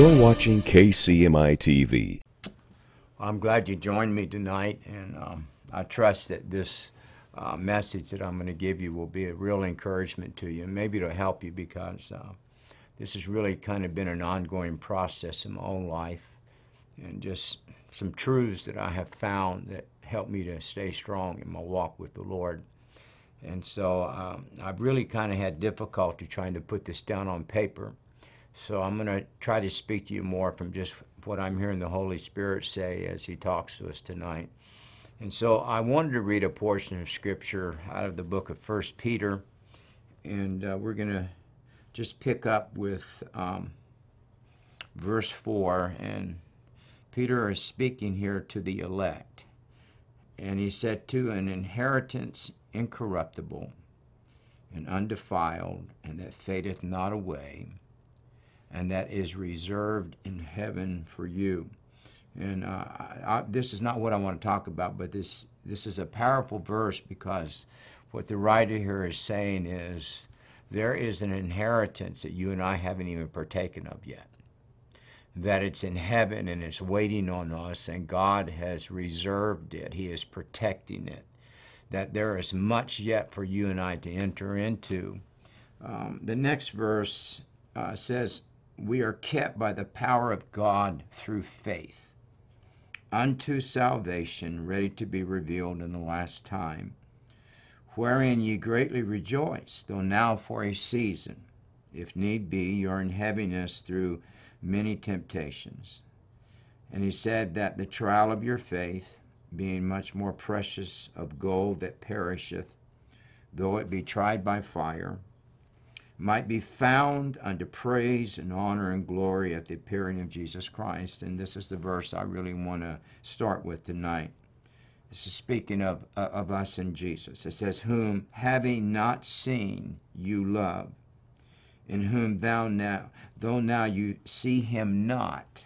You're watching KCMI TV. I'm glad you joined me tonight, and um, I trust that this uh, message that I'm going to give you will be a real encouragement to you, and maybe it'll help you because uh, this has really kind of been an ongoing process in my own life, and just some truths that I have found that help me to stay strong in my walk with the Lord. And so um, I've really kind of had difficulty trying to put this down on paper. So I'm going to try to speak to you more from just what I'm hearing the Holy Spirit say as He talks to us tonight. And so I wanted to read a portion of Scripture out of the book of First Peter, and uh, we're going to just pick up with um, verse 4. And Peter is speaking here to the elect. And he said, To an inheritance incorruptible and undefiled, and that fadeth not away, and that is reserved in heaven for you. And uh, I, this is not what I want to talk about, but this this is a powerful verse because what the writer here is saying is there is an inheritance that you and I haven't even partaken of yet. That it's in heaven and it's waiting on us, and God has reserved it. He is protecting it. That there is much yet for you and I to enter into. Um, the next verse uh, says, We are kept by the power of God through faith unto salvation, ready to be revealed in the last time, wherein ye greatly rejoice, though now for a season, if need be, you are in heaviness through many temptations. And he said that the trial of your faith, being much more precious of gold that perisheth, though it be tried by fire, might be found unto praise and honor and glory at the appearing of Jesus Christ. And this is the verse I really want to start with tonight. This is speaking of, uh, of us and Jesus. It says, Whom having not seen you love, in whom thou now, though now you see him not,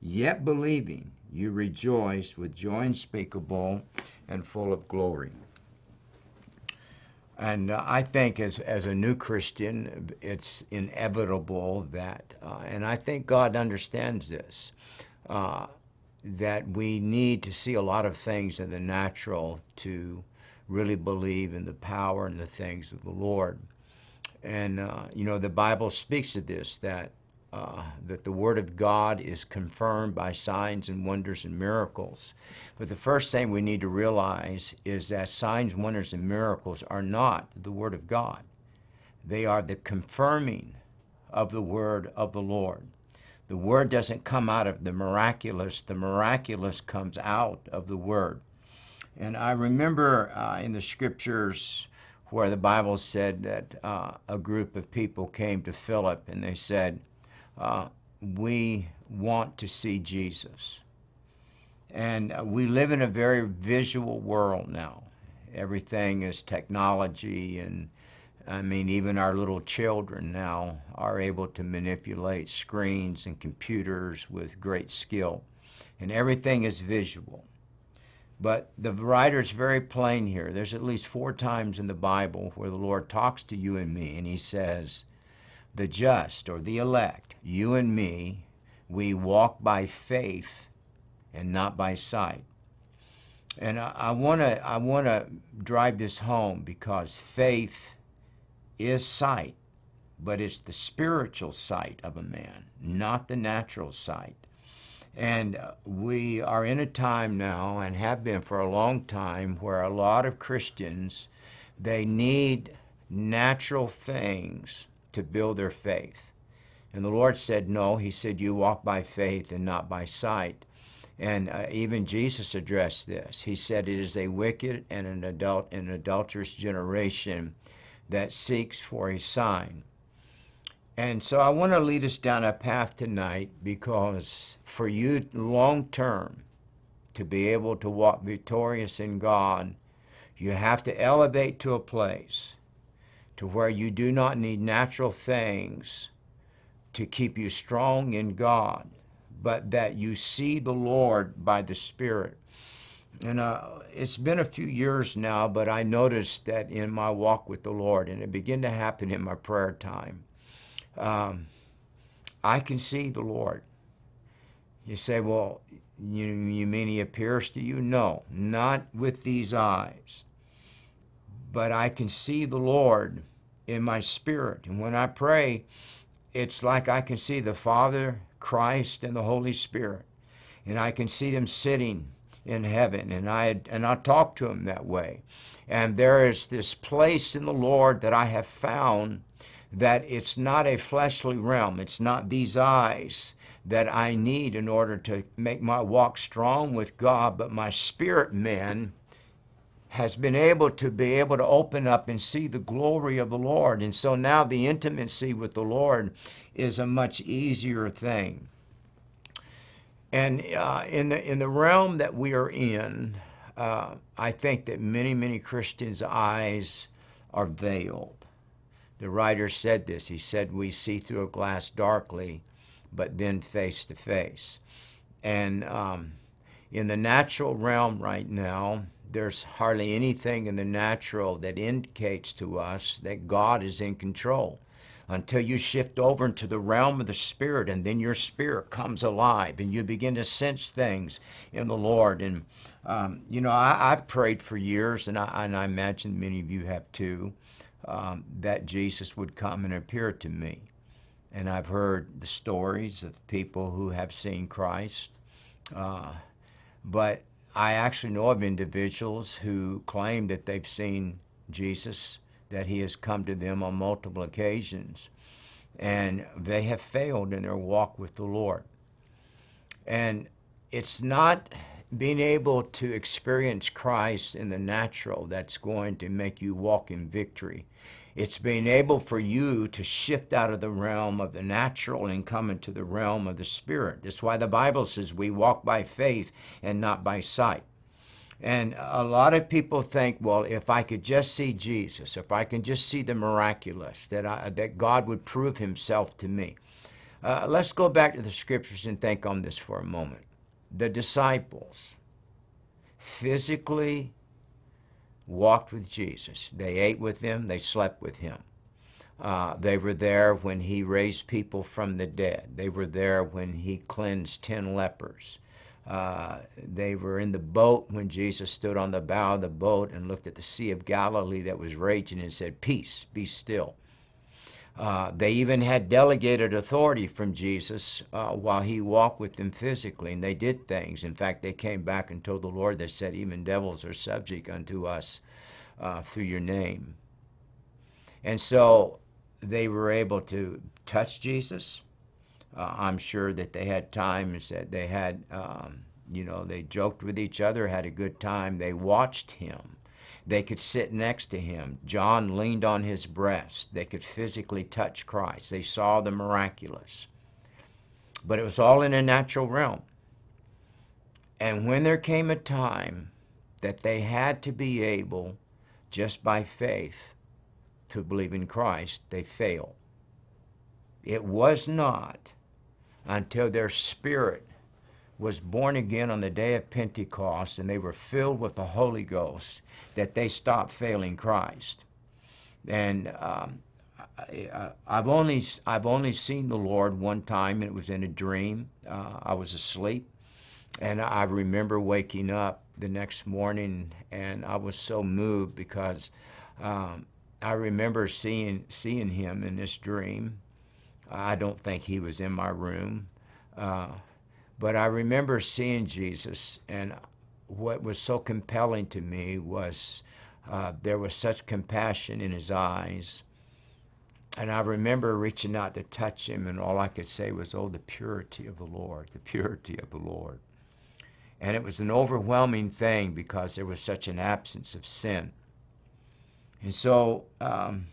yet believing, you rejoice with joy unspeakable and full of glory. And uh, I think as, as a new Christian, it's inevitable that, uh, and I think God understands this, uh, that we need to see a lot of things in the natural to really believe in the power and the things of the Lord. And, uh, you know, the Bible speaks to this, that uh, that the Word of God is confirmed by signs and wonders and miracles. But the first thing we need to realize is that signs, wonders, and miracles are not the Word of God. They are the confirming of the Word of the Lord. The Word doesn't come out of the miraculous, the miraculous comes out of the Word. And I remember uh, in the scriptures where the Bible said that uh, a group of people came to Philip and they said, uh, we want to see Jesus. And uh, we live in a very visual world now. Everything is technology, and I mean, even our little children now are able to manipulate screens and computers with great skill. And everything is visual. But the writer is very plain here. There's at least four times in the Bible where the Lord talks to you and me, and He says, the just or the elect, you and me, we walk by faith and not by sight. And I want to I want to drive this home because faith is sight, but it's the spiritual sight of a man, not the natural sight. And uh, we are in a time now and have been for a long time where a lot of Christians they need natural things to build their faith. And the Lord said, No. He said, You walk by faith and not by sight. And uh, even Jesus addressed this. He said, It is a wicked and an, adult, an adulterous generation that seeks for a sign. And so I want to lead us down a path tonight because for you long term to be able to walk victorious in God, you have to elevate to a place to where you do not need natural things to keep you strong in God, but that you see the Lord by the Spirit. And uh, it's been a few years now, but I noticed that in my walk with the Lord, and it began to happen in my prayer time. Um, I can see the Lord. You say, well, you, you mean he appears to you? No, not with these eyes. But I can see the Lord in my spirit. And when I pray, it's like I can see the Father, Christ, and the Holy Spirit. And I can see them sitting in heaven. And I and I talk to them that way. And there is this place in the Lord that I have found that it's not a fleshly realm. It's not these eyes that I need in order to make my walk strong with God, but my spirit man has been able to be able to open up and see the glory of the Lord. And so now the intimacy with the Lord is a much easier thing. And uh, in, the, in the realm that we are in, uh, I think that many, many Christians' eyes are veiled. The writer said this. He said, We see through a glass darkly, but then face to face. And um, in the natural realm right now, there's hardly anything in the natural that indicates to us that God is in control. Until you shift over into the realm of the spirit and then your spirit comes alive and you begin to sense things in the lord. And um, you know I, have prayed for years and I, and I imagine many of you have too um, that jesus would come and appear to me. And i've heard the stories of people who have seen christ uh, but I actually know of individuals who claim that they've seen Jesus, that he has come to them on multiple occasions, and they have failed in their walk with the Lord. And it's not being able to experience Christ in the natural that's going to make you walk in victory. It's being able for you to shift out of the realm of the natural and come into the realm of the spirit. That's why the Bible says we walk by faith and not by sight. And a lot of people think, well, if I could just see Jesus, if I can just see the miraculous, that, I, that God would prove himself to me. Uh, let's go back to the scriptures and think on this for a moment. The disciples physically walked with Jesus. They ate with him, they slept with him. Uh, they were there when he raised people from the dead. They were there when he cleansed 10 lepers. Uh, they were in the boat when Jesus stood on the bow of the boat and looked at the Sea of Galilee that was raging and said, Peace, be still. Uh, they even had delegated authority from Jesus uh, while he walked with them physically, and they did things. In fact, they came back and told the Lord, they said, Even devils are subject unto us uh, through your name. And so they were able to touch Jesus. Uh, I'm sure that they had times that they had, um, you know, they joked with each other, had a good time. They watched him. They could sit next to him. John leaned on his breast. They could physically touch Christ. They saw the miraculous. But it was all in a natural realm. And when there came a time that they had to be able, just by faith, to believe in Christ, they failed. It was not until their spirit was born again on the day of Pentecost and they were filled with the Holy Ghost, that they stopped failing Christ. And um, I, have only I've only seen the Lord one time, and it was in a dream. Uh, I was asleep, and I remember waking up the next morning, and I was so moved because um, I remember seeing seeing Him in this dream. I don't think He was in my room. Uh, but I remember seeing Jesus, and what was so compelling to me was uh, there was such compassion in his eyes. And I remember reaching out to touch him, and all I could say was, Oh, the purity of the Lord, the purity of the Lord. And it was an overwhelming thing because there was such an absence of sin. And so um,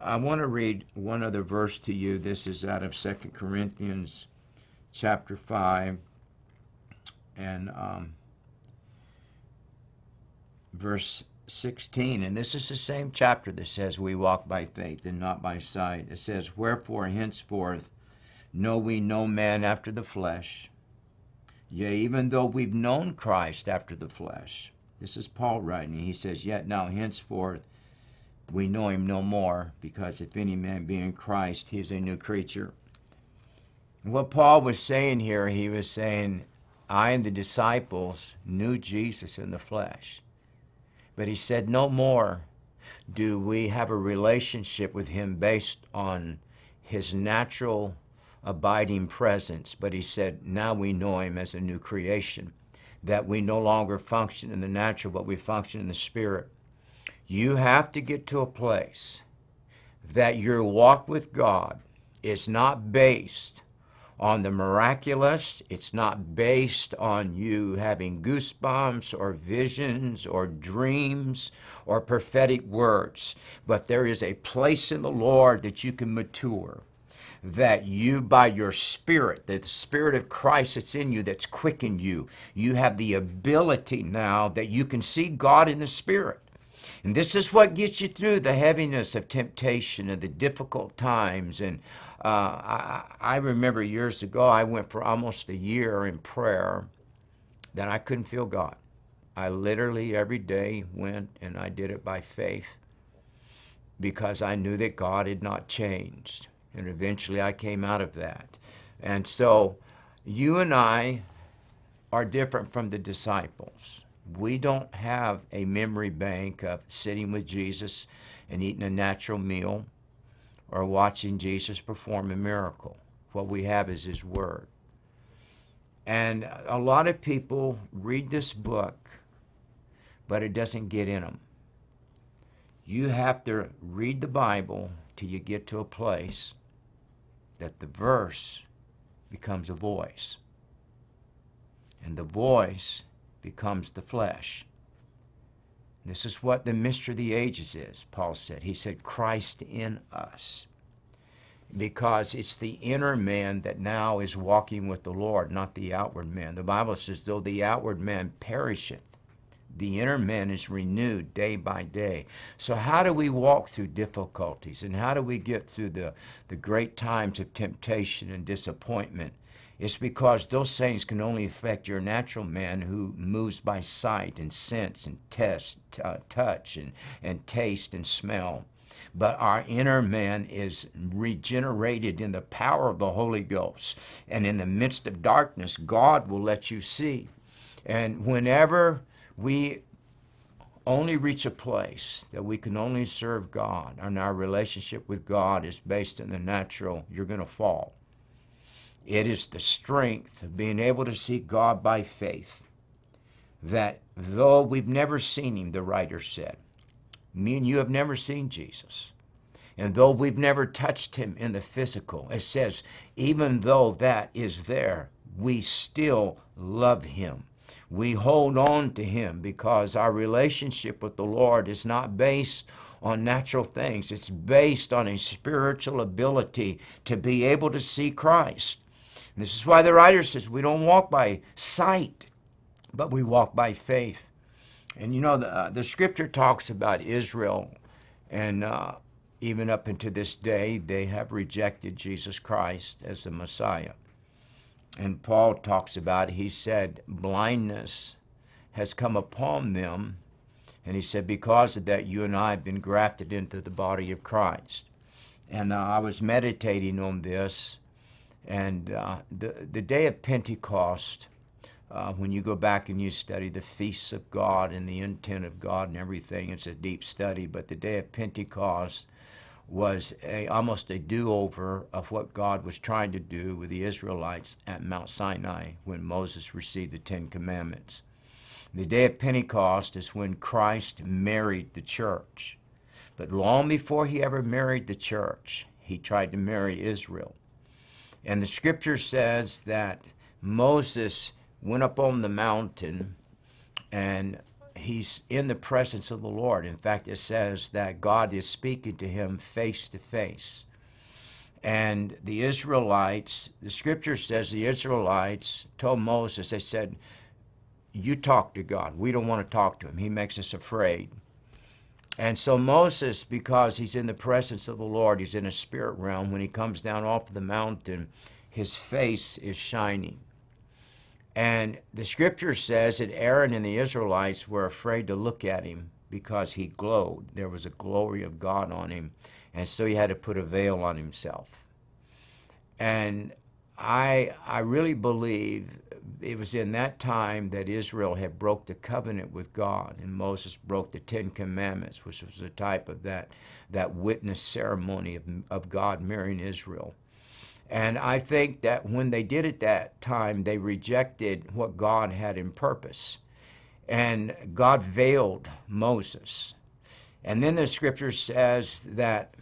I want to read one other verse to you. This is out of Second Corinthians chapter 5 and um, verse 16. And this is the same chapter that says, We walk by faith and not by sight. It says, Wherefore henceforth know we no man after the flesh. Yea, even though we've known Christ after the flesh. This is Paul writing. He says, Yet now henceforth we know him no more, because if any man be in Christ, he is a new creature. What Paul was saying here, he was saying, I and the disciples knew Jesus in the flesh. But he said, no more do we have a relationship with him based on his natural abiding presence, but he said, now we know him as a new creation, that we no longer function in the natural, but we function in the spirit. You have to get to a place that your walk with God is not based on the miraculous. It's not based on you having goosebumps or visions or dreams or prophetic words, but there is a place in the Lord that you can mature. That you, by your spirit, the spirit of Christ that's in you, that's quickened you, you have the ability now that you can see God in the spirit. And this is what gets you through the heaviness of temptation and the difficult times and uh, I, I remember years ago, I went for almost a year in prayer that I couldn't feel God. I literally every day went and I did it by faith because I knew that God had not changed. And eventually I came out of that. And so you and I are different from the disciples. We don't have a memory bank of sitting with Jesus and eating a natural meal or watching Jesus perform a miracle. What we have is His Word. And a lot of people read this book, but it doesn't get in them. You have to read the Bible till you get to a place that the verse becomes a voice. And the voice becomes the flesh. This is what the mystery of the ages is, Paul said. He said, Christ in us. Because it's the inner man that now is walking with the Lord, not the outward man. The Bible says, though the outward man perisheth, the inner man is renewed day by day. So, how do we walk through difficulties and how do we get through the, the great times of temptation and disappointment? It's because those things can only affect your natural man who moves by sight and sense and test, uh, touch and, and taste and smell. But our inner man is regenerated in the power of the Holy Ghost. And in the midst of darkness, God will let you see. And whenever we only reach a place that we can only serve God and our relationship with God is based in the natural, you're going to fall. It is the strength of being able to see God by faith that though we've never seen him, the writer said, me and you have never seen Jesus. And though we've never touched him in the physical, it says, even though that is there, we still love him. We hold on to him because our relationship with the Lord is not based on natural things, it's based on a spiritual ability to be able to see Christ. And this is why the writer says we don't walk by sight, but we walk by faith. And you know, the, uh, the scripture talks about Israel, and uh, even up into this day, they have rejected Jesus Christ as the Messiah. And Paul talks about, he said, blindness has come upon them. And he said, because of that, you and I have been grafted into the body of Christ. And uh, I was meditating on this and uh, the, the day of Pentecost, uh, when you go back and you study the feasts of God and the intent of God and everything, it's a deep study. But the day of Pentecost was a, almost a do over of what God was trying to do with the Israelites at Mount Sinai when Moses received the Ten Commandments. The day of Pentecost is when Christ married the church. But long before he ever married the church, he tried to marry Israel. And the scripture says that Moses went up on the mountain and he's in the presence of the Lord. In fact, it says that God is speaking to him face to face. And the Israelites, the scripture says the Israelites told Moses, they said, You talk to God. We don't want to talk to him. He makes us afraid. And so Moses, because he's in the presence of the Lord, he's in a spirit realm, when he comes down off the mountain, his face is shining. And the scripture says that Aaron and the Israelites were afraid to look at him because he glowed. There was a glory of God on him. And so he had to put a veil on himself. And I, I really believe it was in that time that Israel had broke the covenant with God, and Moses broke the Ten Commandments, which was a type of that, that witness ceremony of, of God marrying Israel. And I think that when they did it that time, they rejected what God had in purpose. And God veiled Moses. And then the scripture says that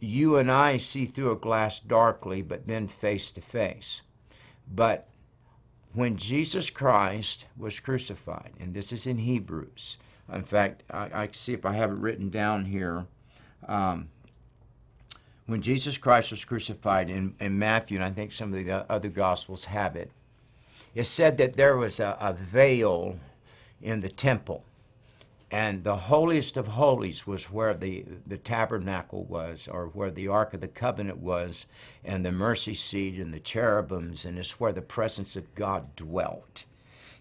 you and I see through a glass darkly, but then face to face. But when Jesus Christ was crucified, and this is in Hebrews, in fact, I, I see if I have it written down here. Um, when Jesus Christ was crucified in, in Matthew, and I think some of the other Gospels have it, it said that there was a, a veil in the temple. And the holiest of holies was where the, the tabernacle was, or where the Ark of the Covenant was, and the mercy seat and the cherubims, and it's where the presence of God dwelt.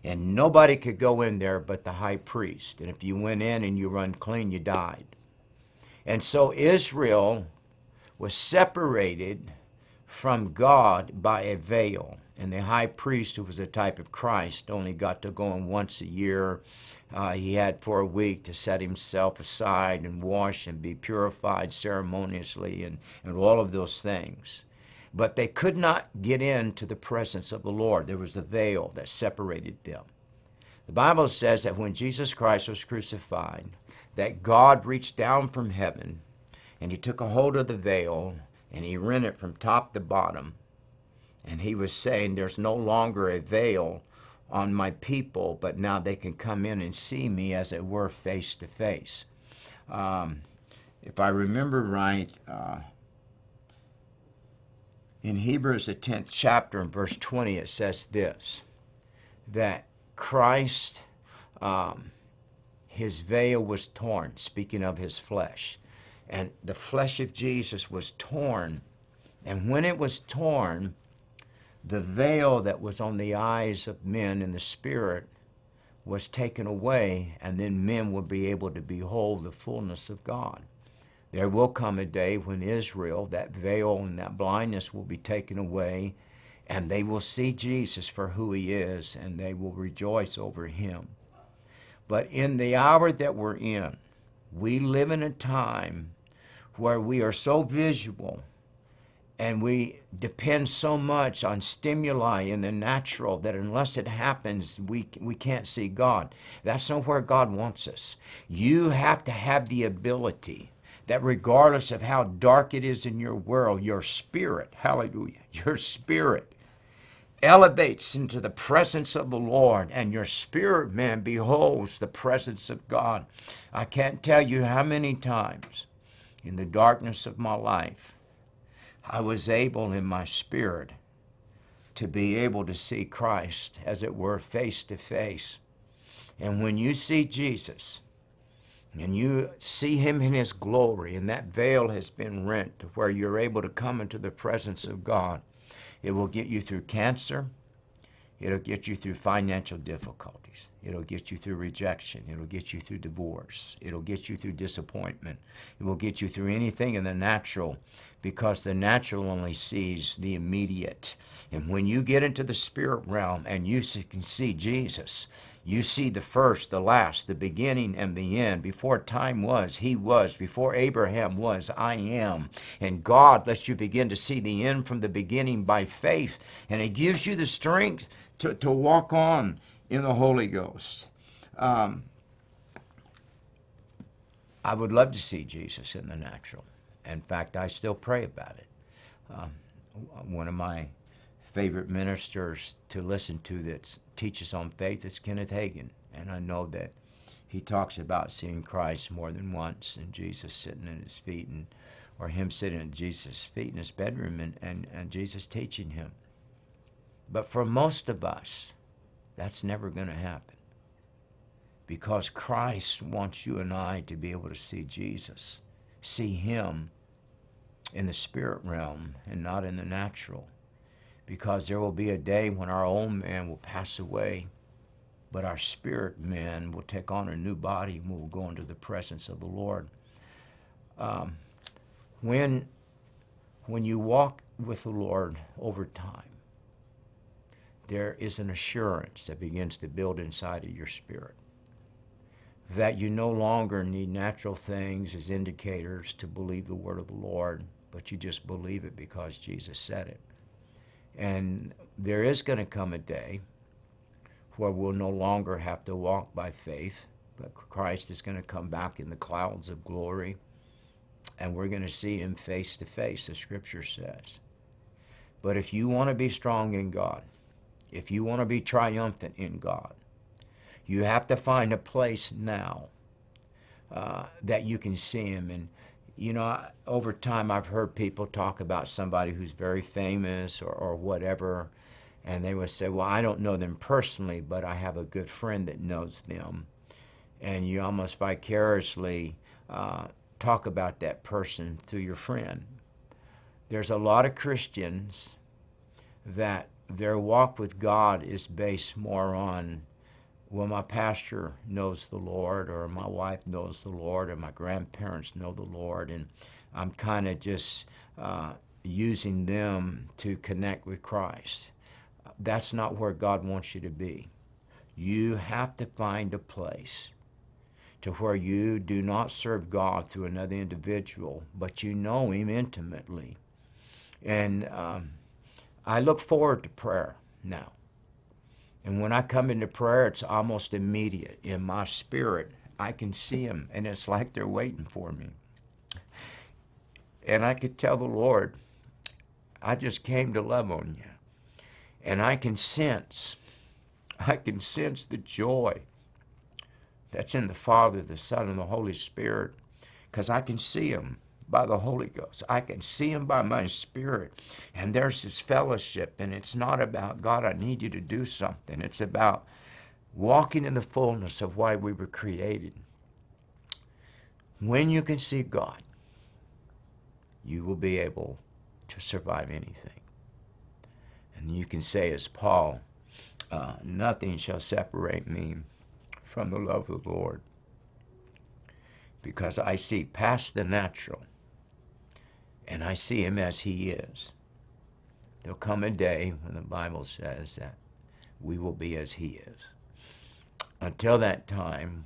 And nobody could go in there but the high priest. And if you went in and you were unclean, you died. And so Israel was separated from God by a veil. And the high priest, who was a type of Christ, only got to go in once a year. Uh, he had for a week to set himself aside and wash and be purified ceremoniously and, and all of those things. But they could not get into the presence of the Lord. There was a veil that separated them. The Bible says that when Jesus Christ was crucified, that God reached down from heaven and he took a hold of the veil and he rent it from top to bottom. And he was saying, There's no longer a veil on my people, but now they can come in and see me as it were face to face. Um, if I remember right, uh, in Hebrews, the 10th chapter, verse 20, it says this that Christ, um, his veil was torn, speaking of his flesh and the flesh of Jesus was torn. And when it was torn, the veil that was on the eyes of men in the spirit was taken away, and then men will be able to behold the fullness of God. There will come a day when Israel, that veil and that blindness will be taken away, and they will see Jesus for who he is, and they will rejoice over him. But in the hour that we're in, we live in a time where we are so visual and we depend so much on stimuli in the natural that unless it happens, we, we can't see God. That's not where God wants us. You have to have the ability that regardless of how dark it is in your world, your spirit, hallelujah, your spirit elevates into the presence of the Lord, and your spirit man beholds the presence of God. I can't tell you how many times in the darkness of my life, I was able in my spirit to be able to see Christ, as it were, face to face. And when you see Jesus, and you see him in his glory, and that veil has been rent to where you're able to come into the presence of God, it will get you through cancer. It'll get you through financial difficulties. It'll get you through rejection. It'll get you through divorce. It'll get you through disappointment. It will get you through anything in the natural because the natural only sees the immediate. And when you get into the spirit realm and you can see Jesus, you see the first, the last, the beginning, and the end. Before time was, He was. Before Abraham was, I am. And God lets you begin to see the end from the beginning by faith. And it gives you the strength to, to walk on in the Holy Ghost. Um, I would love to see Jesus in the natural. In fact, I still pray about it. Um, one of my favorite ministers to listen to that teaches on faith is Kenneth Hagin. And I know that he talks about seeing Christ more than once and Jesus sitting at his feet and or him sitting at Jesus' feet in his bedroom and, and, and Jesus teaching him. But for most of us, that's never going to happen. Because Christ wants you and I to be able to see Jesus, see Him in the spirit realm and not in the natural. Because there will be a day when our old man will pass away, but our spirit man will take on a new body and we'll go into the presence of the Lord. Um, when, when you walk with the Lord over time, there is an assurance that begins to build inside of your spirit that you no longer need natural things as indicators to believe the word of the Lord, but you just believe it because Jesus said it. And there is going to come a day where we'll no longer have to walk by faith, but Christ is going to come back in the clouds of glory, and we're going to see him face to face, the scripture says. But if you want to be strong in God, if you want to be triumphant in God, you have to find a place now uh, that you can see him. And, you know, over time I've heard people talk about somebody who's very famous or, or whatever, and they would say, Well, I don't know them personally, but I have a good friend that knows them. And you almost vicariously uh, talk about that person through your friend. There's a lot of Christians that their walk with God is based more on well, my pastor knows the Lord, or my wife knows the Lord, or my grandparents know the Lord, and I'm kind of just uh, using them to connect with Christ. That's not where God wants you to be. You have to find a place to where you do not serve God through another individual, but you know Him intimately. And um, I look forward to prayer now. And when I come into prayer, it's almost immediate. In my spirit, I can see them, and it's like they're waiting for me. And I could tell the Lord, I just came to love on you. And I can sense, I can sense the joy that's in the Father, the Son, and the Holy Spirit, because I can see them by the Holy Ghost. I can see Him by my Spirit. And there's this fellowship, and it's not about, God, I need you to do something. It's about walking in the fullness of why we were created. When you can see God, you will be able to survive anything. And you can say, as Paul, uh, nothing shall separate me from the love of the Lord because I see past the natural and I see him as he is. There'll come a day when the Bible says that we will be as he is. Until that time,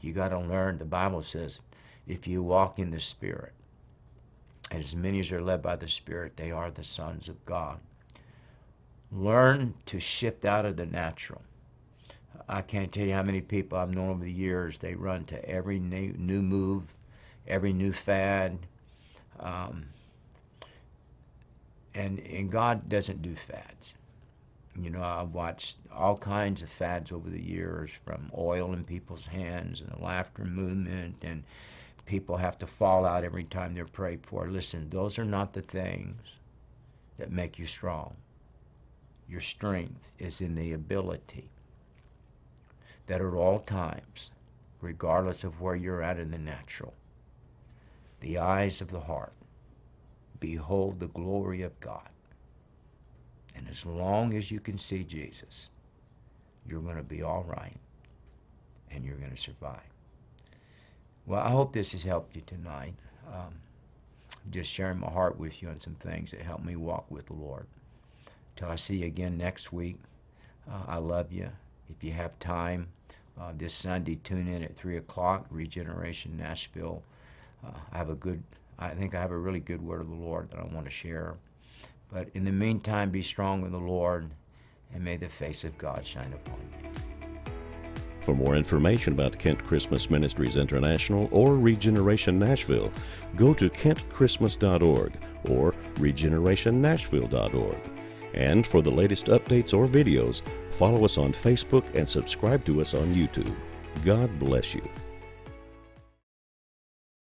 you got to learn. The Bible says, if you walk in the Spirit, as many as are led by the Spirit, they are the sons of God. Learn to shift out of the natural. I can't tell you how many people I've known over the years, they run to every new move, every new fad, um, and and God doesn't do fads. You know, I've watched all kinds of fads over the years, from oil in people's hands and the laughter movement, and people have to fall out every time they're prayed for. Listen, those are not the things that make you strong. Your strength is in the ability that at all times, regardless of where you're at in the natural, the eyes of the heart behold the glory of God. And as long as you can see Jesus, you're going to be all right and you're going to survive. Well, I hope this has helped you tonight. Um, just sharing my heart with you on some things that help me walk with the Lord. Till I see you again next week, uh, I love you. If you have time, uh, this Sunday, tune in at 3 o'clock, Regeneration Nashville uh, I have a good, I think I have a really good word of the Lord that I want to share. But in the meantime, be strong in the Lord, and may the face of God shine upon you. For more information about Kent Christmas Ministries International or Regeneration Nashville, go to kentchristmas.org or regenerationnashville.org. And for the latest updates or videos, follow us on Facebook and subscribe to us on YouTube. God bless you.